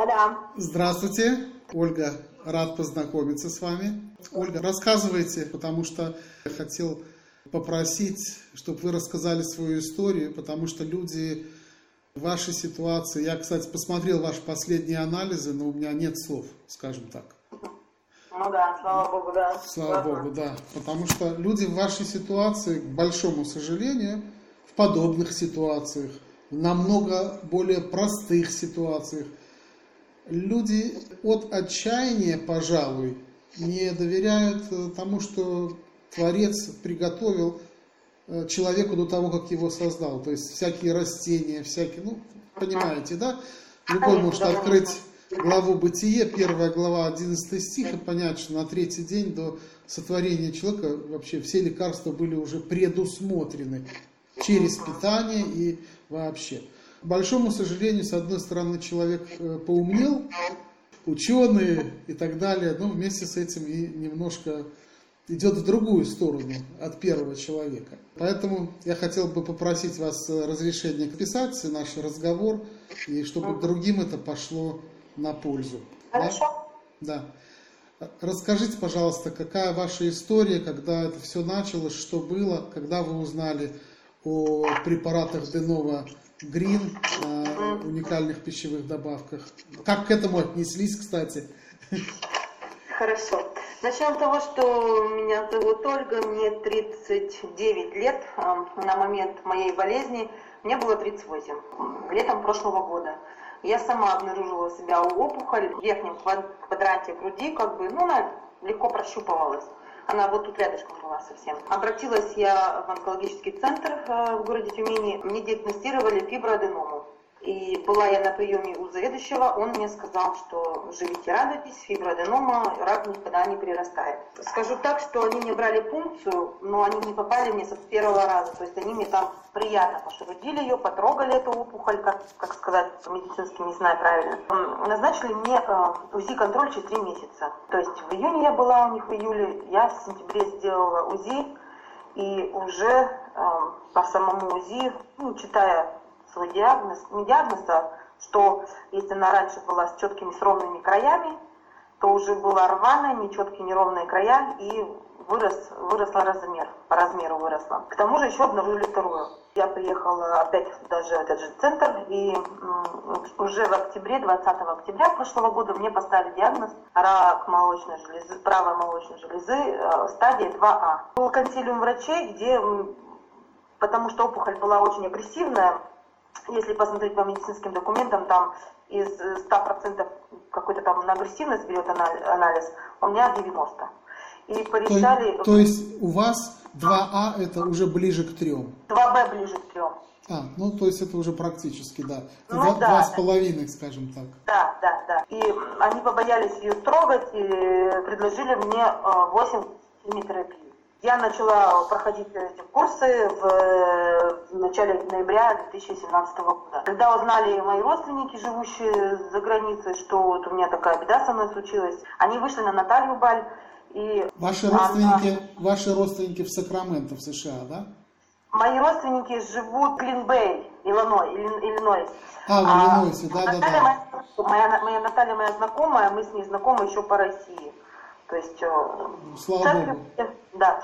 Да-да. Здравствуйте, Ольга, рад познакомиться с вами. Ольга, рассказывайте, потому что я хотел попросить, чтобы вы рассказали свою историю, потому что люди в вашей ситуации, я, кстати, посмотрел ваши последние анализы, но у меня нет слов, скажем так. Ну да, слава богу, да. Слава богу, да. Потому что люди в вашей ситуации, к большому сожалению, в подобных ситуациях, в намного более простых ситуациях, люди от отчаяния, пожалуй, не доверяют э, тому, что Творец приготовил э, человеку до того, как его создал. То есть всякие растения, всякие, ну, понимаете, да? Любой может открыть главу Бытие, первая глава, 11 стих, и понять, что на третий день до сотворения человека вообще все лекарства были уже предусмотрены через питание и вообще. К большому сожалению, с одной стороны, человек э, поумнел, ученые и так далее, но вместе с этим и немножко идет в другую сторону от первого человека. Поэтому я хотел бы попросить вас э, разрешения писать наш разговор, и чтобы другим это пошло на пользу. Хорошо. Да? да. Расскажите, пожалуйста, какая ваша история, когда это все началось, что было, когда вы узнали о препаратах Денова Грин, э, уникальных пищевых добавках. Как к этому отнеслись, кстати? Хорошо. Начнем с того, что меня зовут Ольга, мне 39 лет. Э, на момент моей болезни мне было 38, летом прошлого года. Я сама обнаружила себя у опухоль в верхнем квадранте груди, как бы, ну, она легко прощупывалась. Она вот тут рядышком была совсем. Обратилась я в онкологический центр э, в городе Тюмени. Мне диагностировали фиброаденому. И была я на приеме у заведующего, он мне сказал, что живите, радуйтесь, фиброаденома, рак никогда не прирастает. Скажу так, что они мне брали пункцию, но они не попали мне с первого раза. То есть они мне там приятно пошерудили ее, потрогали эту опухоль, как, как сказать по-медицински, не знаю правильно. Назначили мне э, УЗИ-контроль через три месяца. То есть в июне я была у них, в июле, я в сентябре сделала УЗИ, и уже э, по самому УЗИ, ну, читая свой диагноз, не диагноз, а что если она раньше была с четкими, с ровными краями, то уже была рваная, нечеткие, неровные края, и вырос, выросла размер, по размеру выросла. К тому же еще обнаружили вторую. Я приехала опять даже в этот же центр, и уже в октябре, 20 октября прошлого года мне поставили диагноз рак молочной железы, правой молочной железы, стадия 2А. Был консилиум врачей, где, потому что опухоль была очень агрессивная, если посмотреть по медицинским документам, там из 100% какой-то там на агрессивность берет анализ, у меня 90. И порешали... То, то есть у вас 2А это уже ближе к 3? 2Б ближе к 3. А, ну то есть это уже практически, да. Ну, два, да, два с половиной, скажем так. Да, да, да. И они побоялись ее трогать и предложили мне 8 химиотерапии. Я начала проходить эти курсы в начале ноября 2017 года. Когда узнали мои родственники, живущие за границей, что вот у меня такая беда со мной случилась, они вышли на Наталью Баль. И ваши, родственники, она... ваши родственники в Сакраменто, в США, да? Мои родственники живут в Глинбей, Иллиной, Иллинойс. А, в Иллинойсе, да, да, да. Моя, моя, моя Наталья моя знакомая, мы с ней знакомы еще по России. То есть, э, Слава церковь, Богу. да,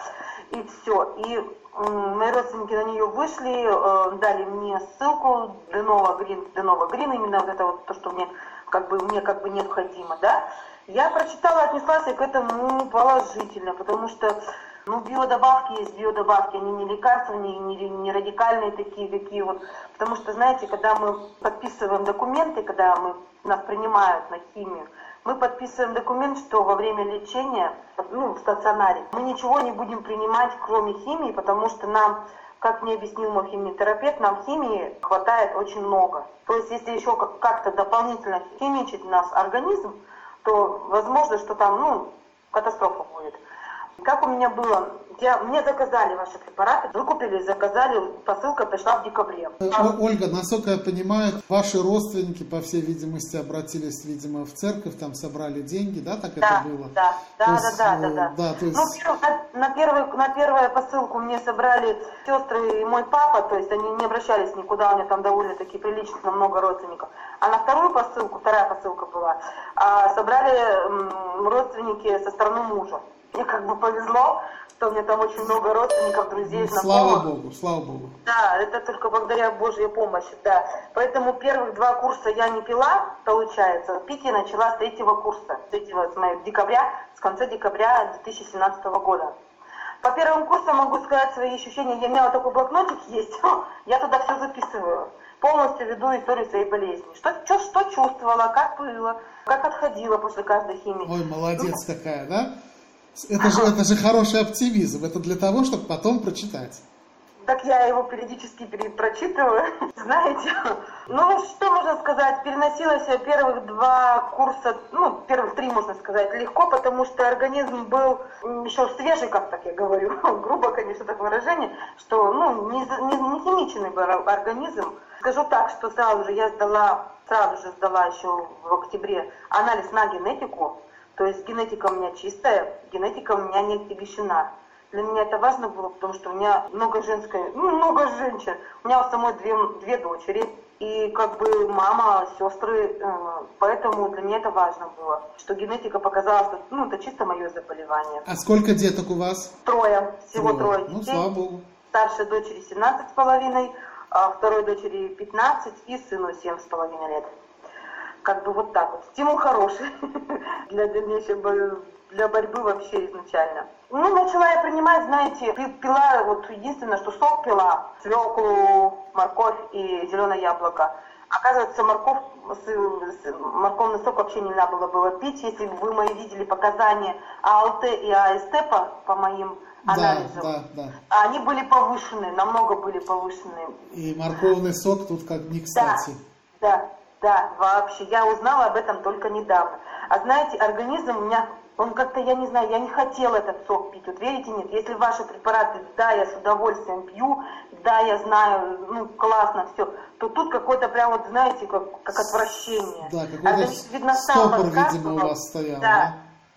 и все. И мои родственники на нее вышли, э, дали мне ссылку Денова Грин, Денова Грин, именно вот это вот то, что мне как бы мне как бы необходимо, да. Я прочитала, отнеслась к этому положительно, потому что ну, биодобавки есть биодобавки, они не лекарственные, не, не радикальные такие, какие вот. Потому что, знаете, когда мы подписываем документы, когда мы, нас принимают на химию, мы подписываем документ, что во время лечения, ну, в стационаре, мы ничего не будем принимать, кроме химии, потому что нам, как мне объяснил мой химиотерапевт, нам химии хватает очень много. То есть, если еще как-то дополнительно химичить наш организм, то возможно, что там, ну, катастрофа будет. Как у меня было, я, мне заказали ваши препараты, выкупили, заказали, посылка пришла в декабре. Э, Ольга, насколько я понимаю, ваши родственники, по всей видимости, обратились, видимо, в церковь, там собрали деньги, да, так да, это было? Да, да, есть, да, да, да, да. то есть... Ну, на, на, первую, на первую посылку мне собрали сестры и мой папа, то есть они не обращались никуда, у меня там довольно-таки прилично много родственников. А на вторую посылку, вторая посылка была, а, собрали родственники со стороны мужа. Мне как бы повезло, что у меня там очень много родственников, друзей, знакомых. Слава Богу, слава Богу. Да, это только благодаря Божьей помощи, да. Поэтому первых два курса я не пила, получается. Пить я начала с третьего курса, с третьего, с моего декабря, с конца декабря 2017 года. По первым курсам могу сказать свои ощущения. Я имела такой блокнотик есть, я туда все записываю. Полностью веду историю своей болезни. Что, что, что чувствовала, как было, как отходила после каждой химии. Ой, молодец ну, такая, да? Это же, это же хороший оптимизм. Это для того, чтобы потом прочитать. Так я его периодически прочитываю, знаете. Ну, что можно сказать, переносилась я первых два курса, ну, первых три, можно сказать, легко, потому что организм был еще свежий, как так я говорю, грубо, конечно, так выражение, что, ну, не, не, не химичный был организм. Скажу так, что сразу же я сдала, сразу же сдала еще в октябре анализ на генетику, то есть генетика у меня чистая, генетика у меня не отягощена. Для меня это важно было, потому что у меня много женской, ну, много женщин. У меня у самой две, две дочери, и как бы мама, сестры, э, поэтому для меня это важно было, что генетика показала, что ну, это чисто мое заболевание. А сколько деток у вас? Трое, всего трое, трое ну, детей. Ну, слава богу. Старшей дочери 17 с половиной, а второй дочери 15 и сыну 7 с половиной лет как бы вот так вот. Стимул хороший для дальнейшей для борьбы вообще изначально. Ну, начала я принимать, знаете, пила, вот единственное, что сок пила, свеклу, морковь и зеленое яблоко. Оказывается, морковь, морковный сок вообще нельзя было было пить, если бы вы мои видели показания АЛТ и АСТ по, по моим анализам. Да, да, да. Они были повышены, намного были повышены. И морковный сок тут как не кстати. Да, да. Да, вообще. Я узнала об этом только недавно. А знаете, организм у меня, он как-то, я не знаю, я не хотела этот сок пить. Вот верите, нет, если ваши препараты, да, я с удовольствием пью, да, я знаю, ну, классно все, то тут какой-то прям вот, знаете, как, как отвращение. Да, какой-то видно, стопор, видимо, у вас стоял, да? Да,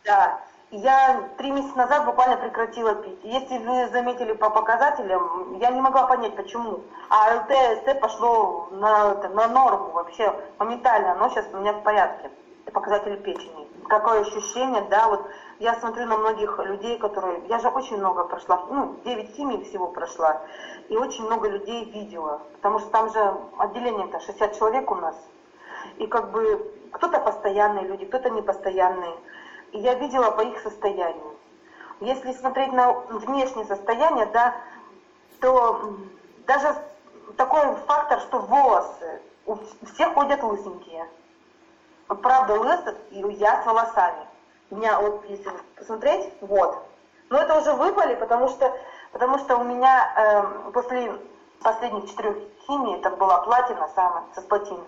да. Я три месяца назад буквально прекратила пить. Если вы заметили по показателям, я не могла понять, почему. А ЛТ, СТ пошло на, на норму вообще моментально. Оно сейчас у меня в порядке. Показатели печени. Какое ощущение, да, вот я смотрю на многих людей, которые... Я же очень много прошла, ну, 9 химий всего прошла. И очень много людей видела. Потому что там же отделение-то 60 человек у нас. И как бы кто-то постоянные люди, кто-то непостоянные я видела по их состоянию. Если смотреть на внешнее состояние, да, то даже такой фактор, что волосы, у всех ходят лысенькие. Правда лысый, и я с волосами. У меня, вот если посмотреть, вот. Но это уже выпали, потому что, потому что у меня э, после последних четырех химий, это была платина самая, со сплатин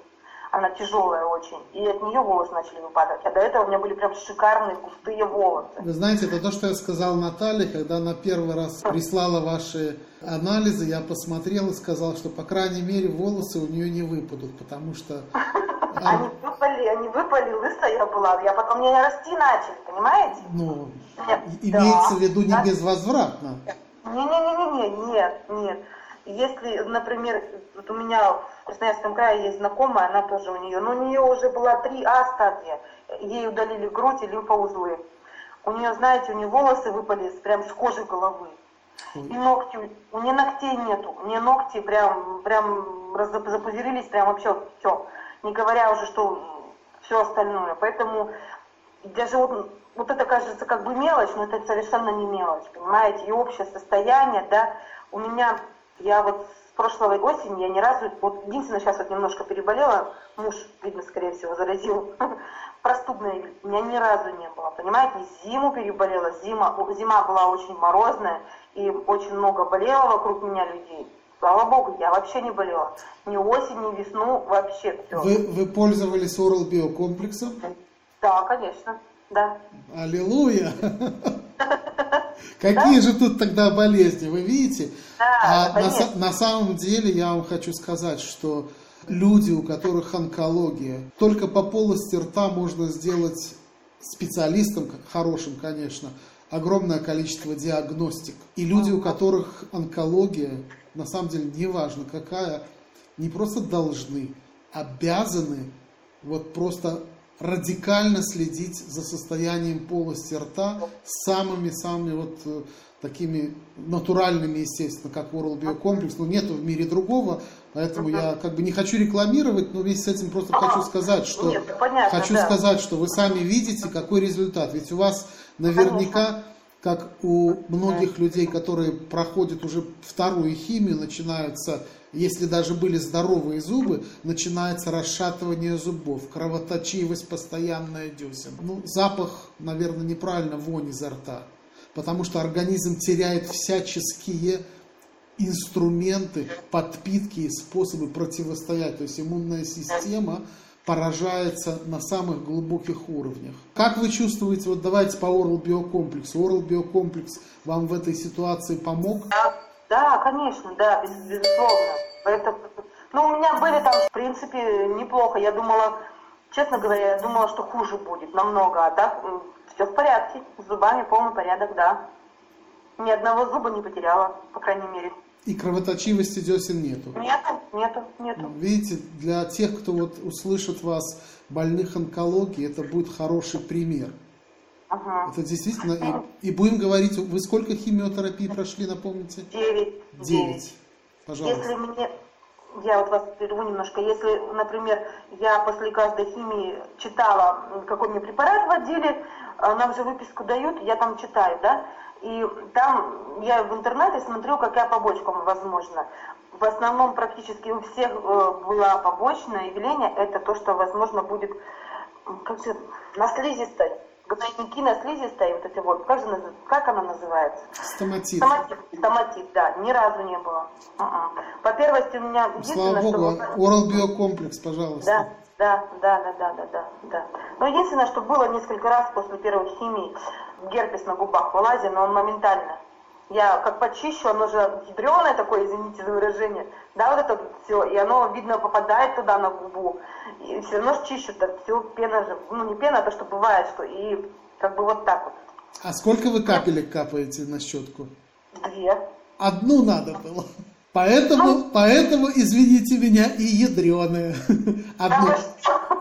она тяжелая очень, и от нее волосы начали выпадать. А до этого у меня были прям шикарные густые волосы. Вы знаете, это то, что я сказал Наталье, когда она первый раз прислала ваши анализы, я посмотрел и сказал, что, по крайней мере, волосы у нее не выпадут, потому что... Они выпали, они выпали, лысая была, я потом мне расти начали, понимаете? Ну, имеется в виду не безвозвратно. Не-не-не-не, нет, нет. Если, например, вот у меня Красноярском крае есть знакомая, она тоже у нее, но у нее уже была 3А стадия, ей удалили грудь и лимфоузлы. У нее, знаете, у нее волосы выпали прям с кожи головы. И ногти, у нее ногтей нету, у нее ногти прям, прям запузырились, прям вообще все. Не говоря уже, что все остальное. Поэтому даже вот, вот это кажется как бы мелочь, но это совершенно не мелочь, понимаете? И общее состояние, да, у меня я вот прошлой осени, я ни разу, вот единственное, сейчас вот немножко переболела, муж, видно, скорее всего, заразил, простудная у меня ни разу не было, понимаете, зиму переболела, зима, зима была очень морозная, и очень много болело вокруг меня людей. Слава богу, я вообще не болела. Ни осень, ни весну, вообще все. Вы, вы пользовались Oral биокомплексом? Да, конечно, да. Аллилуйя! Какие же тут тогда болезни, вы видите? Да, а на, на самом деле я вам хочу сказать, что люди, у которых онкология, только по полости рта можно сделать специалистом, хорошим, конечно, огромное количество диагностик. И люди, у которых онкология, на самом деле, неважно какая, не просто должны, обязаны вот просто радикально следить за состоянием полости рта самыми-самыми вот э, такими натуральными, естественно, как World Biocomplex, но нету в мире другого, поэтому я как бы не хочу рекламировать, но вместе с этим просто хочу сказать, что Нет, понятно, хочу да. сказать, что вы сами видите, какой результат. Ведь у вас наверняка, как у многих людей, которые проходят уже вторую химию, начинаются, если даже были здоровые зубы, начинается расшатывание зубов, кровоточивость постоянная десен. Ну, запах, наверное, неправильно, вонь изо рта потому что организм теряет всяческие инструменты, подпитки и способы противостоять. То есть иммунная система поражается на самых глубоких уровнях. Как вы чувствуете, вот давайте по Oral Биокомплексу. Oral Биокомплекс вам в этой ситуации помог? Да, да конечно, да, без- безусловно. Это, ну, у меня были там, в принципе, неплохо. Я думала, честно говоря, я думала, что хуже будет намного, а так все в порядке. С зубами полный порядок, да. Ни одного зуба не потеряла, по крайней мере. И кровоточивости десен нету. Нету, нету, нету. Видите, для тех, кто вот услышит вас больных онкологией, это будет хороший пример. Ага. Это действительно... И, и будем говорить, вы сколько химиотерапии прошли, напомните? Девять. Девять. Пожалуйста. Если мне, я вот вас прерву немножко, если, например, я после каждой химии читала, какой мне препарат вводили, нам же выписку дают, я там читаю, да, и там я в интернете смотрю, какая побочка возможна. В основном практически у всех э, была побочное явление, это то, что, возможно, будет, как же, на слизистой, гнойники на слизистой, вот эти вот, как же, как она называется? Стоматит. Стоматит, стоматит, да, ни разу не было. М-м. По первости у меня Слава богу, что... Биокомплекс, пожалуйста. Да, да, да, да, да, да, да, да. Но единственное, что было несколько раз после первой химии, герпес на губах вылазит, но он моментально. Я как почищу, оно же ядреное такое, извините за выражение, да, вот это все, и оно, видно, попадает туда на губу, и все равно чищу, так все, пена же, ну не пена, а то, что бывает, что и как бы вот так вот. А сколько вы капелек капаете на щетку? Две. Одну надо было. Поэтому, поэтому, извините меня, и ядреная. Одну,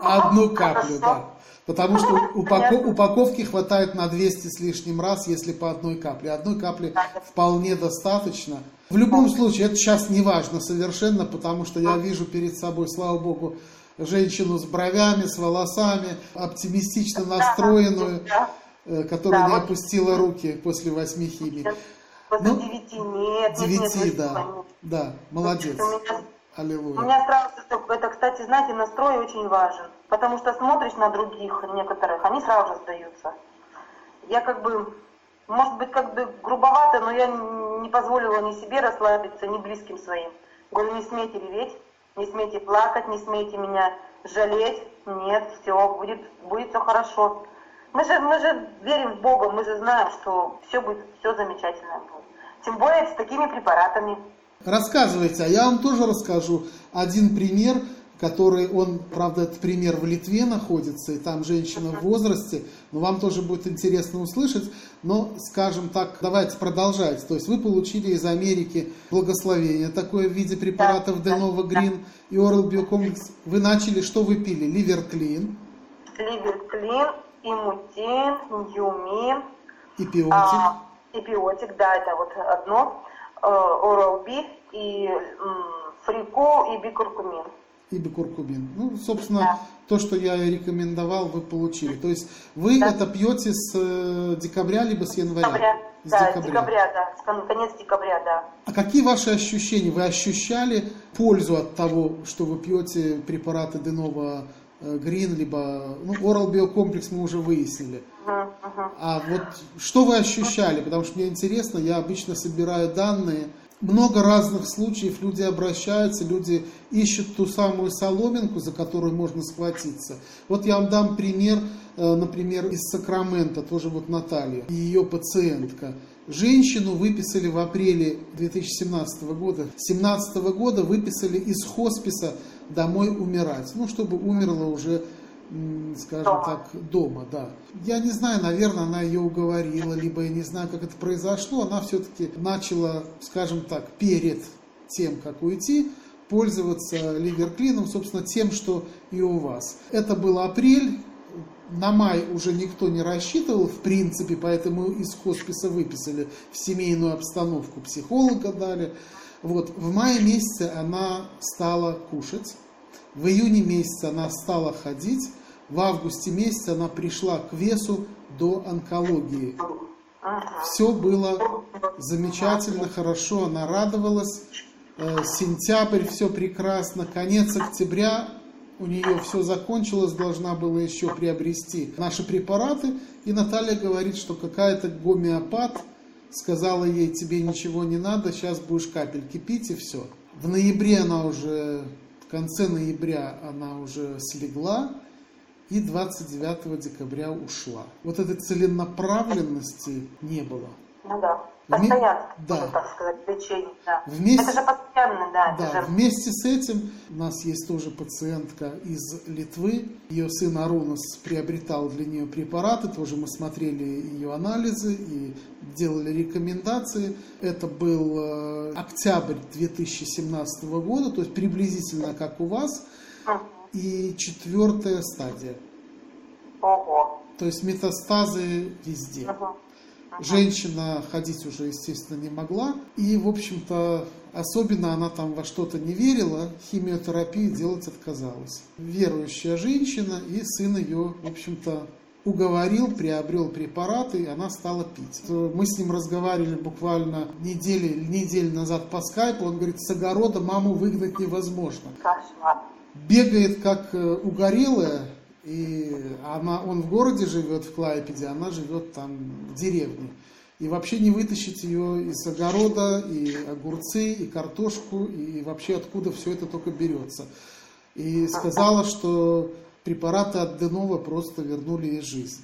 одну каплю, да. Потому что упако- упаковки хватает на 200 с лишним раз, если по одной капле. Одной капли вполне достаточно. В любом случае, это сейчас не важно совершенно, потому что я вижу перед собой, слава богу, женщину с бровями, с волосами, оптимистично настроенную, э, которая не опустила руки после восьми химий. После Ну, девяти нет, Девяти, да. Да, молодец. Меня, у Аллилуйя. меня сразу, это, кстати, знаете, настрой очень важен. Потому что смотришь на других некоторых, они сразу же сдаются. Я как бы, может быть, как бы грубовато, но я не позволила ни себе расслабиться, ни близким своим. Говорю, не смейте реветь, не смейте плакать, не смейте меня жалеть. Нет, все, будет, будет все хорошо. Мы же, мы же верим в Бога, мы же знаем, что все будет, все замечательно будет. Тем более с такими препаратами. Рассказывайте, а я вам тоже расскажу один пример, который, он, правда, этот пример в Литве находится, и там женщина в возрасте, но вам тоже будет интересно услышать, но, скажем так, давайте продолжать. То есть вы получили из Америки благословение такое в виде препаратов Да, да, Denova Green и Oral Biocomplex. Вы начали, что вы пили? Ливер Клин Ливерклин, имутин, ньюмин, и пиотик. а, эпиотик, да, это вот одно, орал би и м, фрику и бикуркумин. И бикуркубин. Ну, собственно, Да. то, что я рекомендовал, вы получили. То есть вы Да. это пьете с э, декабря либо с января? Декабря, С да, с декабря, да, с конец декабря, да. А какие ваши ощущения? Вы ощущали пользу от того, что вы пьете препараты Денова Грин, либо ну, Oral Биокомплекс мы уже выяснили. А вот что вы ощущали? Потому что мне интересно, я обычно собираю данные. Много разных случаев люди обращаются, люди ищут ту самую соломинку, за которую можно схватиться. Вот я вам дам пример, э, например, из Сакрамента, тоже вот Наталья, и ее пациентка. Женщину выписали в апреле 2017 года. 2017 года выписали из хосписа домой умирать. Ну, чтобы умерла уже скажем Дома. так, дома, да. Я не знаю, наверное, она ее уговорила, либо я не знаю, как это произошло. Она все-таки начала, скажем так, перед тем, как уйти, пользоваться ливерклином, собственно, тем, что и у вас. Это был апрель, на май уже никто не рассчитывал, в принципе, поэтому из хосписа выписали в семейную обстановку, психолога дали. Вот, в мае месяце она стала кушать, в июне месяце она стала ходить, в августе месяце она пришла к весу до онкологии. Все было замечательно, хорошо, она радовалась. Э, сентябрь, все прекрасно. Конец октября, у нее все закончилось, должна была еще приобрести наши препараты. И Наталья говорит, что какая-то гомеопат сказала ей, тебе ничего не надо, сейчас будешь капельки пить и все. В ноябре она уже, в конце ноября она уже слегла и 29 декабря ушла. Вот этой целенаправленности не было. Ну да. Постоянно, да. так сказать, лечение. Да. Вместе, это же постоянно, да. Да, же... вместе с этим у нас есть тоже пациентка из Литвы. Ее сын Арунас приобретал для нее препараты. Тоже мы смотрели ее анализы и делали рекомендации. Это был э, октябрь 2017 года, то есть приблизительно как у вас. И четвертая стадия. Ого. То есть метастазы везде. Угу. Женщина ходить уже, естественно, не могла. И, в общем-то, особенно она там во что-то не верила, химиотерапию делать отказалась. Верующая женщина, и сын ее, в общем-то, уговорил, приобрел препараты, и она стала пить. Мы с ним разговаривали буквально недели, неделю назад по скайпу. Он говорит, с огорода маму выгнать невозможно. Кошмар. Бегает как э, угорелая, и она, он в городе живет, в Клайпеде, она живет там в деревне. И вообще не вытащить ее из огорода, и огурцы, и картошку, и вообще откуда все это только берется. И сказала, что препараты от Денова просто вернули ей жизнь.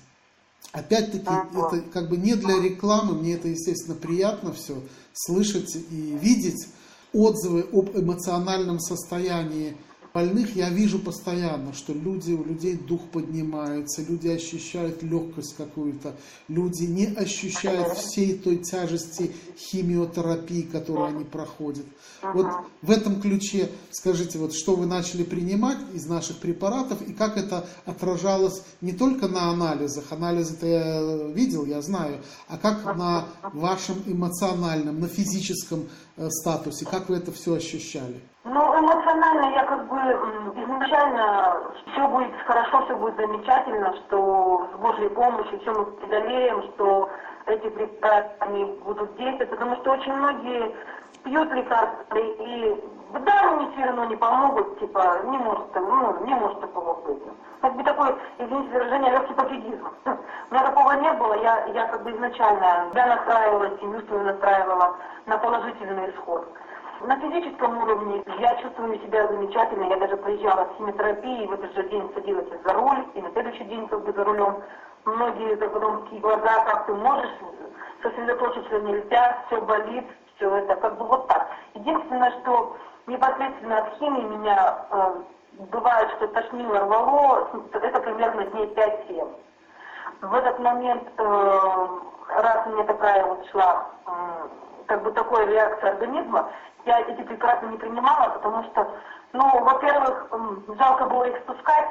Опять-таки, это как бы не для рекламы, мне это, естественно, приятно все слышать и видеть отзывы об эмоциональном состоянии больных я вижу постоянно, что люди, у людей дух поднимается, люди ощущают легкость какую-то, люди не ощущают всей той тяжести химиотерапии, которую они проходят. Вот в этом ключе скажите, вот что вы начали принимать из наших препаратов и как это отражалось не только на анализах, анализы-то я видел, я знаю, а как на вашем эмоциональном, на физическом э, статусе, как вы это все ощущали? Ну, эмоционально я как бы изначально все будет хорошо, все будет замечательно, что с Божьей помощью все мы преодолеем, что эти препараты будут действовать, потому что очень многие пьют лекарства и да, они все равно не помогут, типа, не может, ну, не может такого быть. Как бы такой, извините выражение, легкий пофигизм. У меня такого не было, я, я как бы изначально себя настраивала, семью свою настраивала на положительный исход. На физическом уровне я чувствую себя замечательно. Я даже приезжала с химиотерапией, в этот же день садилась за руль, и на следующий день как бы за рулем. Многие потом такие глаза, как ты можешь сосредоточиться нельзя, все болит, все это как бы вот так. Единственное, что непосредственно от химии меня э, бывает, что тошнило, рвало, это примерно дней 5-7. В этот момент, э, раз у меня такая вот шла, э, как бы такая реакция организма, я эти препараты не принимала, потому что, ну, во-первых, жалко было их спускать,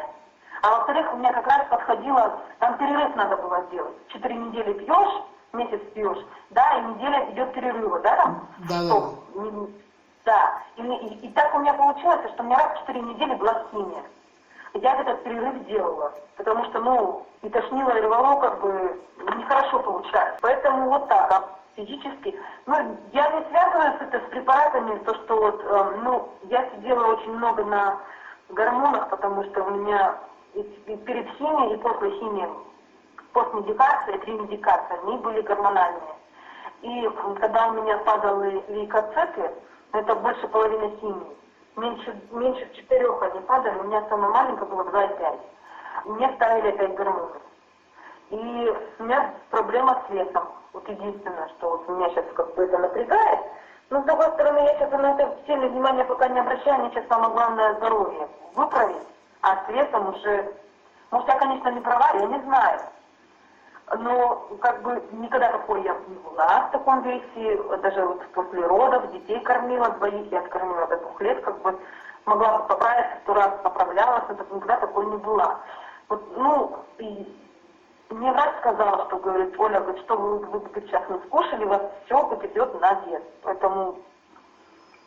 а во-вторых, у меня как раз подходило, там перерыв надо было сделать. Четыре недели пьешь, месяц пьешь, да, и неделя идет перерыва, да, там? Да, да. Да, и, и, и так у меня получилось, что у меня раз в четыре недели была химия. Я этот перерыв делала, потому что, ну, и тошнило, и рвало, как бы, нехорошо получается. Поэтому вот так. А физически. Ну, я не связываю это с препаратами, то, что вот, э, ну, я сидела очень много на гормонах, потому что у меня и, и перед химией, и после химии, постмедикация, медикации, они были гормональные. И когда у меня падали лейкоциты, это больше половины химии. Меньше, меньше четырех они падали, у меня самая маленькая была 2,5. Мне ставили опять гормоны. И у меня проблема с весом. Вот единственное, что вот меня сейчас как бы это напрягает. Но с другой стороны, я сейчас на это сильное внимание пока не обращаю, мне сейчас самое главное здоровье выправить, а с весом уже... Может, я, конечно, не права, я не знаю. Но как бы никогда такой я не была в таком весе, даже вот после родов детей кормила двоих, я откормила до двух лет, как бы могла поправиться, сто раз поправлялась, это никогда такой не была. Вот, ну, и мне врач сказал, что, говорит, Оля, говорит, что вы, вы, вы сейчас не скушали, вас все потечет на вес. Поэтому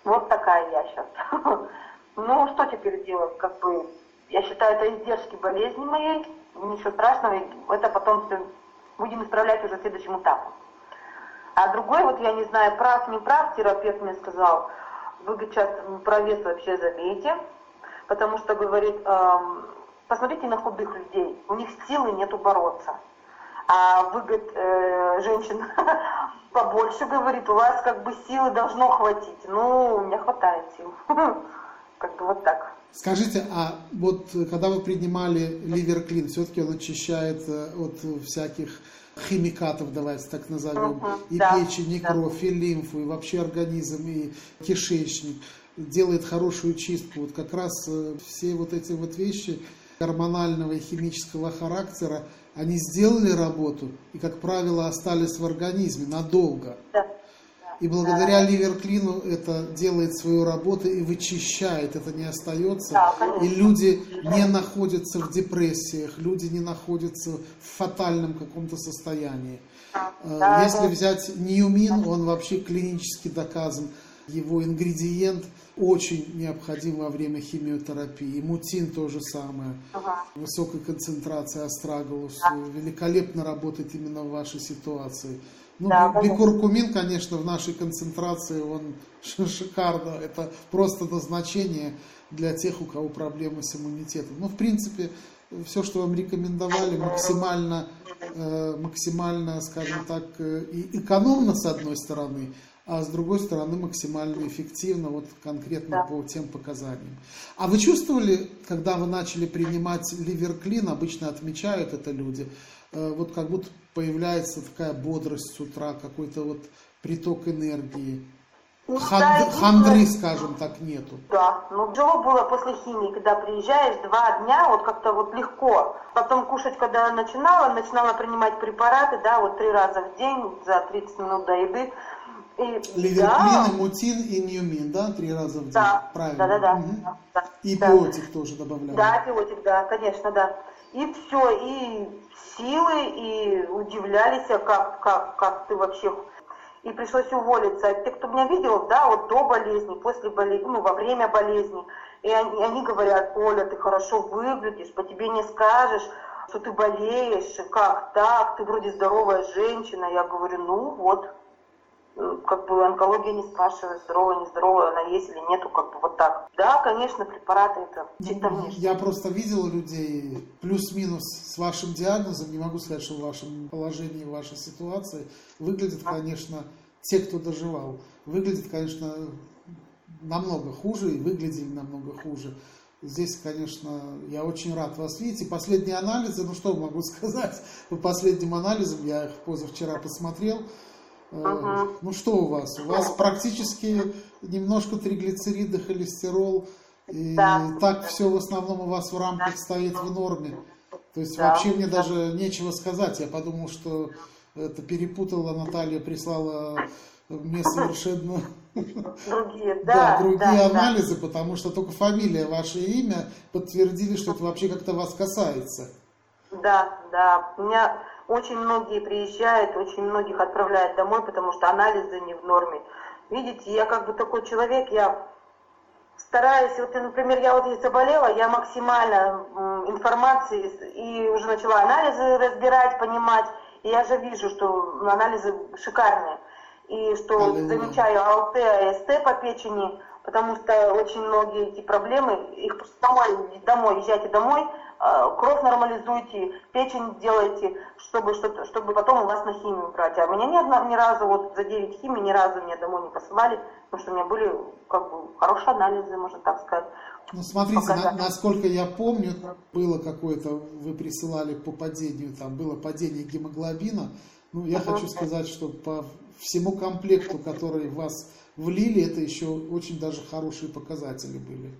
вот такая я сейчас. Ну, что теперь делать? Как бы, я считаю, это издержки болезни моей, ничего страшного, это потом все будем исправлять уже следующему этапу. А другой, вот я не знаю, прав, не прав, терапевт мне сказал, вы, сейчас про вес вообще забейте, потому что, говорит, эм, посмотрите на худых людей, у них силы нету бороться. А вы, говорит, э, женщин побольше, говорит, у вас как бы силы должно хватить. Ну, у меня хватает сил. Как бы вот так. Скажите, а вот когда вы принимали ливерклин, все-таки он очищает э, от всяких химикатов, давайте так назовем, uh-huh, и да, печень, и кровь, да. и лимфу, и вообще организм, и кишечник, делает хорошую чистку. Вот как раз э, все вот эти вот вещи гормонального и химического характера, они сделали работу и, как правило, остались в организме надолго. Да. И благодаря да. Ливерклину это делает свою работу и вычищает, это не остается. Да, и люди не находятся в депрессиях, люди не находятся в фатальном каком-то состоянии. Да, Если да. взять Ньюмин, он вообще клинически доказан. Его ингредиент очень необходим во время химиотерапии. И мутин то же самое. Ага. Высокая концентрация астрагулус да. великолепно работает именно в вашей ситуации. Ну, да, бикуркумин, конечно, в нашей концентрации, он шикарно. Это просто назначение для тех, у кого проблемы с иммунитетом. Ну, в принципе, все, что вам рекомендовали, максимально, э, максимально, скажем так, э, и экономно с одной стороны, а с другой стороны максимально эффективно, вот конкретно да. по тем показаниям. А вы чувствовали, когда вы начали принимать ливерклин, обычно отмечают это люди, вот как будто появляется такая бодрость с утра, какой-то вот приток энергии. Ну, Хан, да, хандры, скажем так, нету. Да, ну тяжело было после химии, когда приезжаешь два дня, вот как-то вот легко. Потом кушать, когда начинала, начинала принимать препараты, да, вот три раза в день за 30 минут до еды. И, Ливерклин, да. мутин и ньюмин, да, три раза в день? Да, правильно. Да, да, да. Угу. да и да. биотик тоже добавляли? Да, биотик, да, конечно, да. И все, и силы, и удивлялись, а как, как, как ты вообще... И пришлось уволиться. Те, кто меня видел, да, вот до болезни, после болезни, ну, во время болезни, и они, они говорят, Оля, ты хорошо выглядишь, по тебе не скажешь, что ты болеешь, как так, ты вроде здоровая женщина. Я говорю, ну вот, как бы онкология не спрашивает, здоровая, нездоровая, она есть или нету, как бы вот так. Да, конечно, препараты это чисто внешне. Я просто видел людей плюс-минус с вашим диагнозом, не могу сказать, что в вашем положении, в вашей ситуации, выглядит, конечно, те, кто доживал, выглядит, конечно, намного хуже и выглядели намного хуже. Здесь, конечно, я очень рад вас видеть. И последние анализы, ну что могу сказать, по последним анализам, я их позавчера посмотрел, Ага. Ну что у вас? У вас практически немножко триглицериды, холестерол. И да. так все в основном у вас в рамках стоит в норме. То есть да. вообще мне да. даже нечего сказать. Я подумал, что это перепутала Наталья, прислала мне совершенно другие, да, да, другие да, анализы, да. потому что только фамилия, ваше имя подтвердили, что это вообще как-то вас касается. Да, да. У меня очень многие приезжают, очень многих отправляют домой, потому что анализы не в норме. Видите, я как бы такой человек, я стараюсь, вот, например, я вот если заболела, я максимально информации и уже начала анализы разбирать, понимать, и я же вижу, что анализы шикарные, и что Аллилуйя. замечаю АЛТ, АСТ по печени, потому что очень многие эти проблемы, их просто домой, домой, езжайте домой, кровь нормализуйте, печень делайте, чтобы, чтобы потом у вас на химию брать. А меня ни, одна, ни разу, вот за 9 химий, ни разу меня домой не посылали, потому что у меня были как бы хорошие анализы, можно так сказать. Ну, смотрите, на, насколько я помню, было какое-то, вы присылали по падению, там было падение гемоглобина. Ну, я хочу сказать, что по всему комплекту, который вас влили, это еще очень даже хорошие показатели были.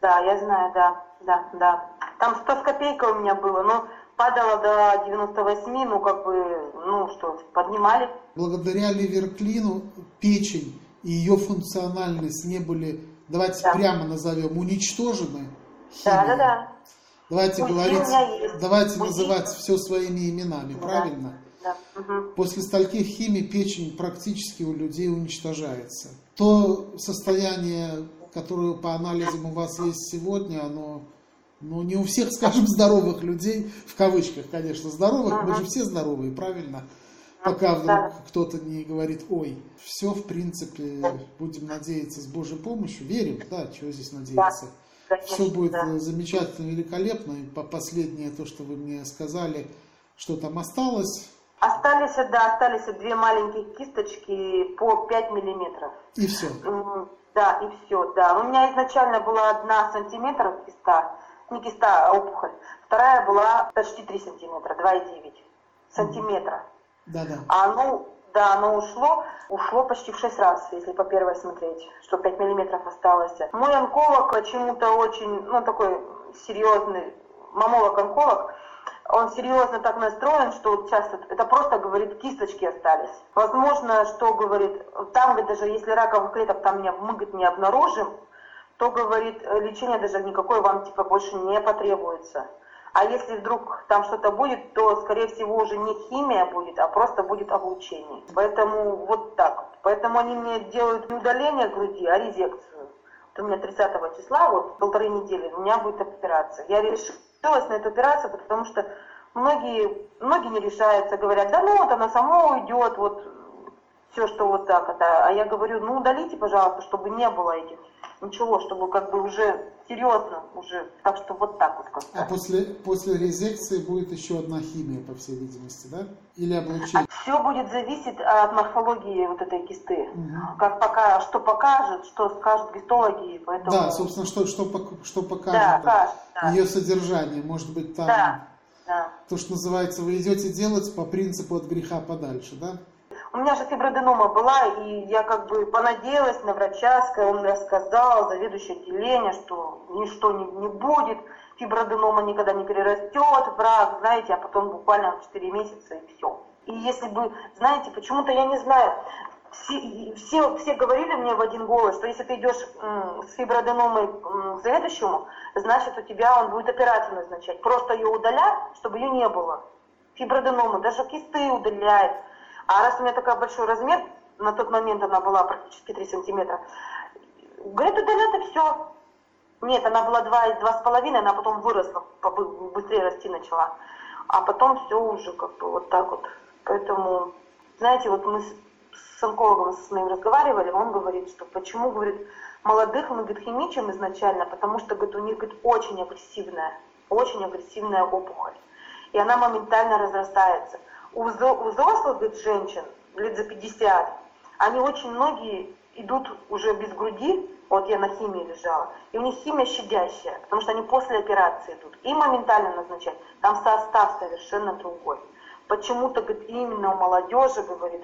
Да, я знаю, да, да, да. Там 100 с копейкой у меня было, но падала до 98, ну как бы, ну что, поднимали. Благодаря ливерклину печень и ее функциональность не были, давайте Да. прямо назовем, уничтожены. Да, химией. да, да. Давайте Пути у говорить, давайте Пути. называть все своими именами, Да. правильно? да. После стольких химий печень практически у людей уничтожается. То состояние, которое по анализам у вас есть сегодня, оно ну, не у всех, скажем, здоровых людей, в кавычках, конечно, здоровых, мы Ага. же все здоровые, правильно? Пока вдруг Да. кто-то не говорит, ой, все, в принципе, будем надеяться с Божьей помощью, верим, да, чего здесь надеяться. Конечно, Все будет да. э, замечательно, великолепно. И по последнее то, что вы мне сказали, что там осталось, Остались, да, остались две маленькие кисточки по 5 миллиметров. и все. Да, и все, да. У меня изначально была одна сантиметра киста, не киста, а опухоль. Вторая была почти 3 сантиметра, 2,9 сантиметра. Да-да. А оно, да, оно ушло, ушло почти в 6 раз, если по первой смотреть, что 5 миллиметров осталось. Мой онколог почему-то очень, ну, такой серьезный, мамолог-онколог, он серьезно так настроен, что вот сейчас это- это просто, говорит, кисточки остались. Возможно, что, говорит, там, говорит, даже если раковых клеток там не, мы, говорит, не обнаружим, то, говорит, э, лечение даже никакое вам, типа, больше не потребуется. А если вдруг там что-то будет, то, скорее всего, уже не химия будет, а просто будет облучение. Поэтому вот так. Поэтому они мне делают не удаление груди, а резекцию. Вот у меня 30 числа, вот полторы недели, у меня будет операция. Я решилась на эту операцию, потому что многие, многие не решаются, говорят, да ну вот она сама уйдет, вот все, что вот так это. А я говорю, ну удалите, пожалуйста, чтобы не было этих ничего, чтобы как бы уже серьезно уже. Так что вот так вот как-то. А после, после резекции будет еще одна химия, по всей видимости, да? Или облучение? Все будет зависеть от морфологии вот этой кисты. Мгм. Как пока, что покажет, что скажут гистологи, поэтому... Да, собственно, что, что, что Да, покажет покажет, да. ее содержание. Может быть, там Да, да. то, что называется, вы идете делать по принципу от греха подальше, да? У меня же фиброденома была, и я как бы понадеялась на врача, он мне рассказал, заведующий отделение, что ничто не, не будет, фиброденома никогда не перерастет в рак, знаете, а потом буквально в 4 месяца и все. И если бы, знаете, почему-то я не знаю, все, все, все говорили мне в один голос, что если ты идешь с фиброденомой к заведующему, значит у тебя он будет операцию назначать. Просто ее удалять, чтобы ее не было. Фиброденому, даже кисты удаляет. А раз у меня такой большой размер, на тот момент она была практически 3 сантиметра, говорят, удалят и все. Нет, она была 2,5, она потом выросла, быстрее расти начала. А потом все уже как бы вот так вот. Поэтому, знаете, вот мы с, с онкологом с моим разговаривали, он говорит, что почему, говорит, молодых мы, говорит, химичим изначально, потому что, говорит, у них, говорит, очень агрессивная, очень агрессивная опухоль. И она моментально разрастается. У, взро- у взрослых, женщин, лет за 50, они очень многие идут уже без груди, вот я на химии лежала, и у них химия щадящая, потому что они после операции идут, и моментально назначают. Там состав совершенно другой. Почему-то, говорит, именно у молодежи, говорит,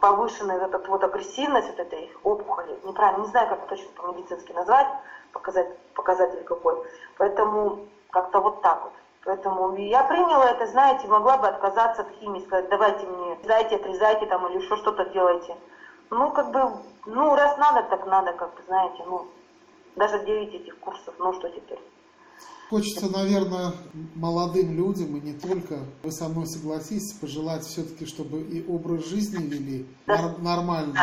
повышенная вот эта вот агрессивность вот этой опухоли, неправильно, не знаю, как точно по-медицински назвать, показать, показатель какой. Поэтому как-то вот так вот. Поэтому я приняла это, знаете, могла бы отказаться от химии, сказать, давайте мне, отрезайте, отрезайте там или еще что-то делайте. Ну, как бы, ну, раз надо, так надо, как бы, знаете, ну, даже 9 этих курсов, ну, что теперь. Хочется, наверное, молодым людям, и не только, вы со мной согласитесь, пожелать все-таки, чтобы и образ жизни вели нар- нормальный.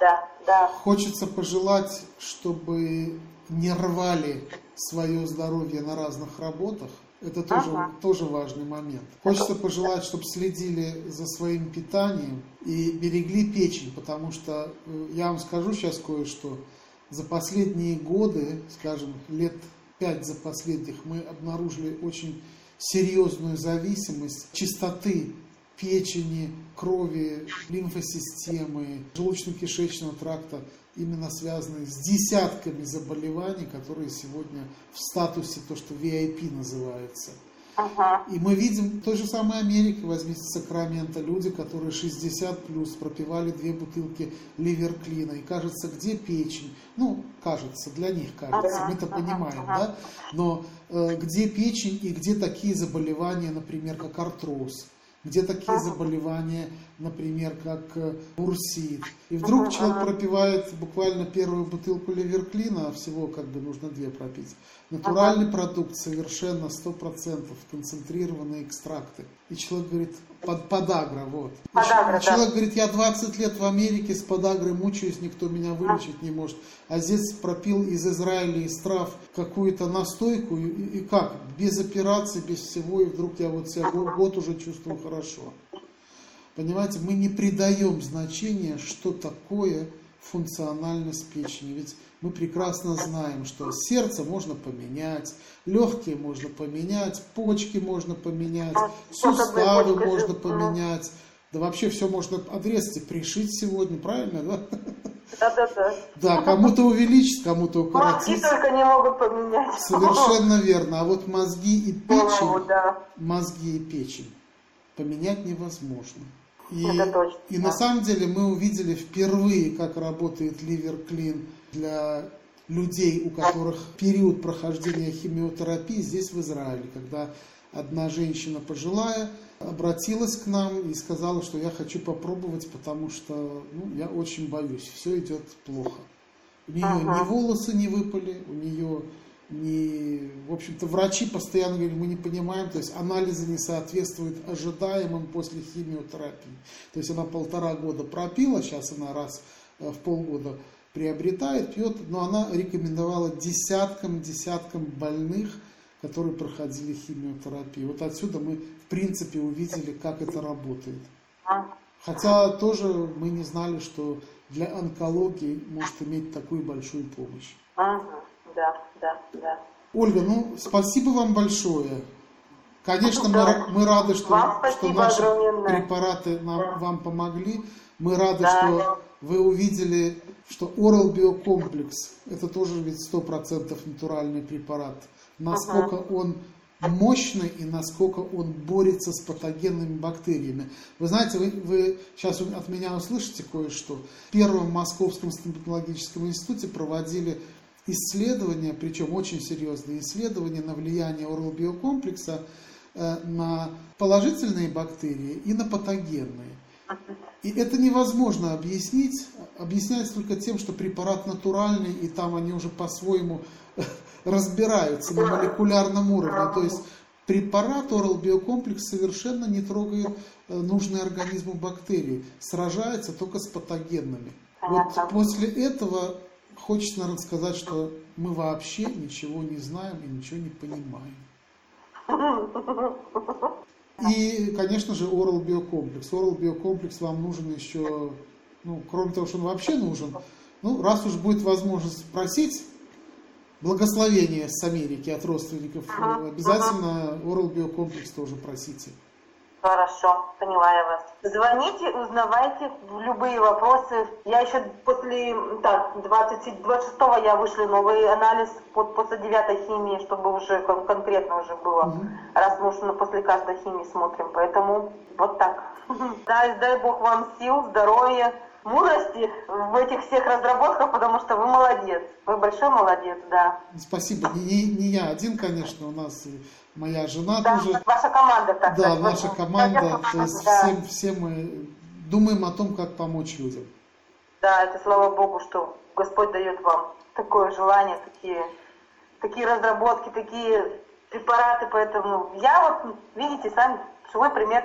Да, да, Хочется пожелать, чтобы не рвали свое здоровье на разных работах. Это тоже, Ага. тоже важный момент. Хочется пожелать, чтобы следили за своим питанием и берегли печень, потому что э, я вам скажу сейчас кое-что. За последние годы, скажем, лет пять за последних, мы обнаружили очень серьезную зависимость чистоты печени, крови, лимфосистемы, желудочно-кишечного тракта, именно связанные с десятками заболеваний, которые сегодня в статусе то, что VIP называется. Ага. И мы видим, в той же самой Америке, возьмите Сакраменто, люди, которые 60 плюс пропивали две бутылки ливерклина. И кажется, где печень? Ну, кажется, для них кажется, Ага, мы-то ага, понимаем, ага. да? Но э, где печень и где такие заболевания, например, как артроз? Где такие заболевания, например, как э, бурсит? И вдруг человек пропивает буквально первую бутылку ливерклина, а всего как бы нужно две пропить. Натуральный продукт совершенно 100% концентрированные экстракты. И человек говорит, под, подагра, вот. Подагра, человек говорит, я 20 лет в Америке с подагрой мучаюсь, никто меня вылечить не может. А здесь пропил из Израиля, из трав какую-то настойку, и, и как? Без операции, без всего, и вдруг я вот себя год, год уже чувствую хорошо. Понимаете, мы не придаем значения, что такое функциональность печени. Ведь мы прекрасно знаем, что сердце можно поменять, легкие можно поменять, почки можно поменять, А, суставы можно Ну. поменять. Да вообще все можно отрезать и пришить сегодня, правильно? Да, Да-да-да. да кому-то увеличить, кому-то Мозги укоротить. только не могут поменять. Совершенно верно. А вот мозги и Голову, печень да. мозги и печень поменять невозможно. И, Это точно, и да. на самом деле мы увидели впервые, как работает ливерклин для людей, у которых период прохождения химиотерапии здесь в Израиле, когда одна женщина пожилая обратилась к нам и сказала, что я хочу попробовать, потому что ну, я очень боюсь, все идет плохо. У нее Ага. ни волосы не выпали, у нее не... В общем-то, врачи постоянно говорят, мы не понимаем, то есть анализы не соответствуют ожидаемым после химиотерапии. То есть она полтора года пропила, сейчас она раз э, в полгода приобретает, пьет, но она рекомендовала десяткам, десяткам больных, которые проходили химиотерапию. Вот отсюда мы, в принципе, увидели, как это работает. Хотя тоже мы не знали, что для онкологии может иметь такую большую помощь. ага. Да, да, да. Ольга, ну спасибо вам большое. Конечно, мы, Да. ра- мы рады, что, что наши огромное. препараты нам, вам помогли. Мы рады, Да. что вы увидели, что Oral Biocomplexс это тоже ведь 100% натуральный препарат. Насколько он мощный и насколько он борется с патогенными бактериями. Вы знаете, вы, вы сейчас от меня услышите кое-что. В Первом Московском стоматологическом институте проводили исследования, причем очень серьезные исследования на влияние Oral Биокомплекса э, на положительные бактерии и на патогенные. И это невозможно объяснить. Объясняется только тем, что препарат натуральный, и там они уже по-своему разбираются на молекулярном уровне. То есть препарат Oral Биокомплекс совершенно не трогает э, нужные организму бактерии, сражается только с патогенными. Вот после этого хочется, наверное, сказать, что мы вообще ничего не знаем и ничего не понимаем. И, конечно же, Oral Биокомплекс. Oral Биокомплекс вам нужен еще, ну, кроме того, что он вообще нужен, ну, раз уж будет возможность спросить благословение с Америки от родственников, Ага, обязательно Oral Биокомплекс тоже просите. Хорошо, поняла я вас. Звоните, узнавайте любые вопросы. Я еще после, так, 20, 26 я вышли новый анализ под, после девятой химии, чтобы уже кон- конкретно уже было. Мгм. Раз мы уж после каждой химии смотрим, поэтому вот так. Дай, дай Бог вам сил, здоровья, мудрости в этих всех разработках, потому что вы молодец. Вы большой молодец, да. Спасибо. Не, не- я один, конечно, у нас и моя жена Да, тоже. ваша команда, так Да, сказать. наша команда. да, То есть да. все, все мы думаем о том, как помочь людям. Да, это слава Богу, что Господь дает вам такое желание, такие, такие разработки, такие препараты, поэтому я вот, видите, сами живой пример.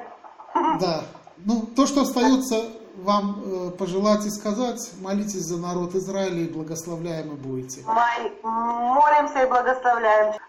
Да. Ну, то, что остается вам э, пожелать и сказать, молитесь за народ Израиля и благословляемы будете. Мы молимся и благословляем.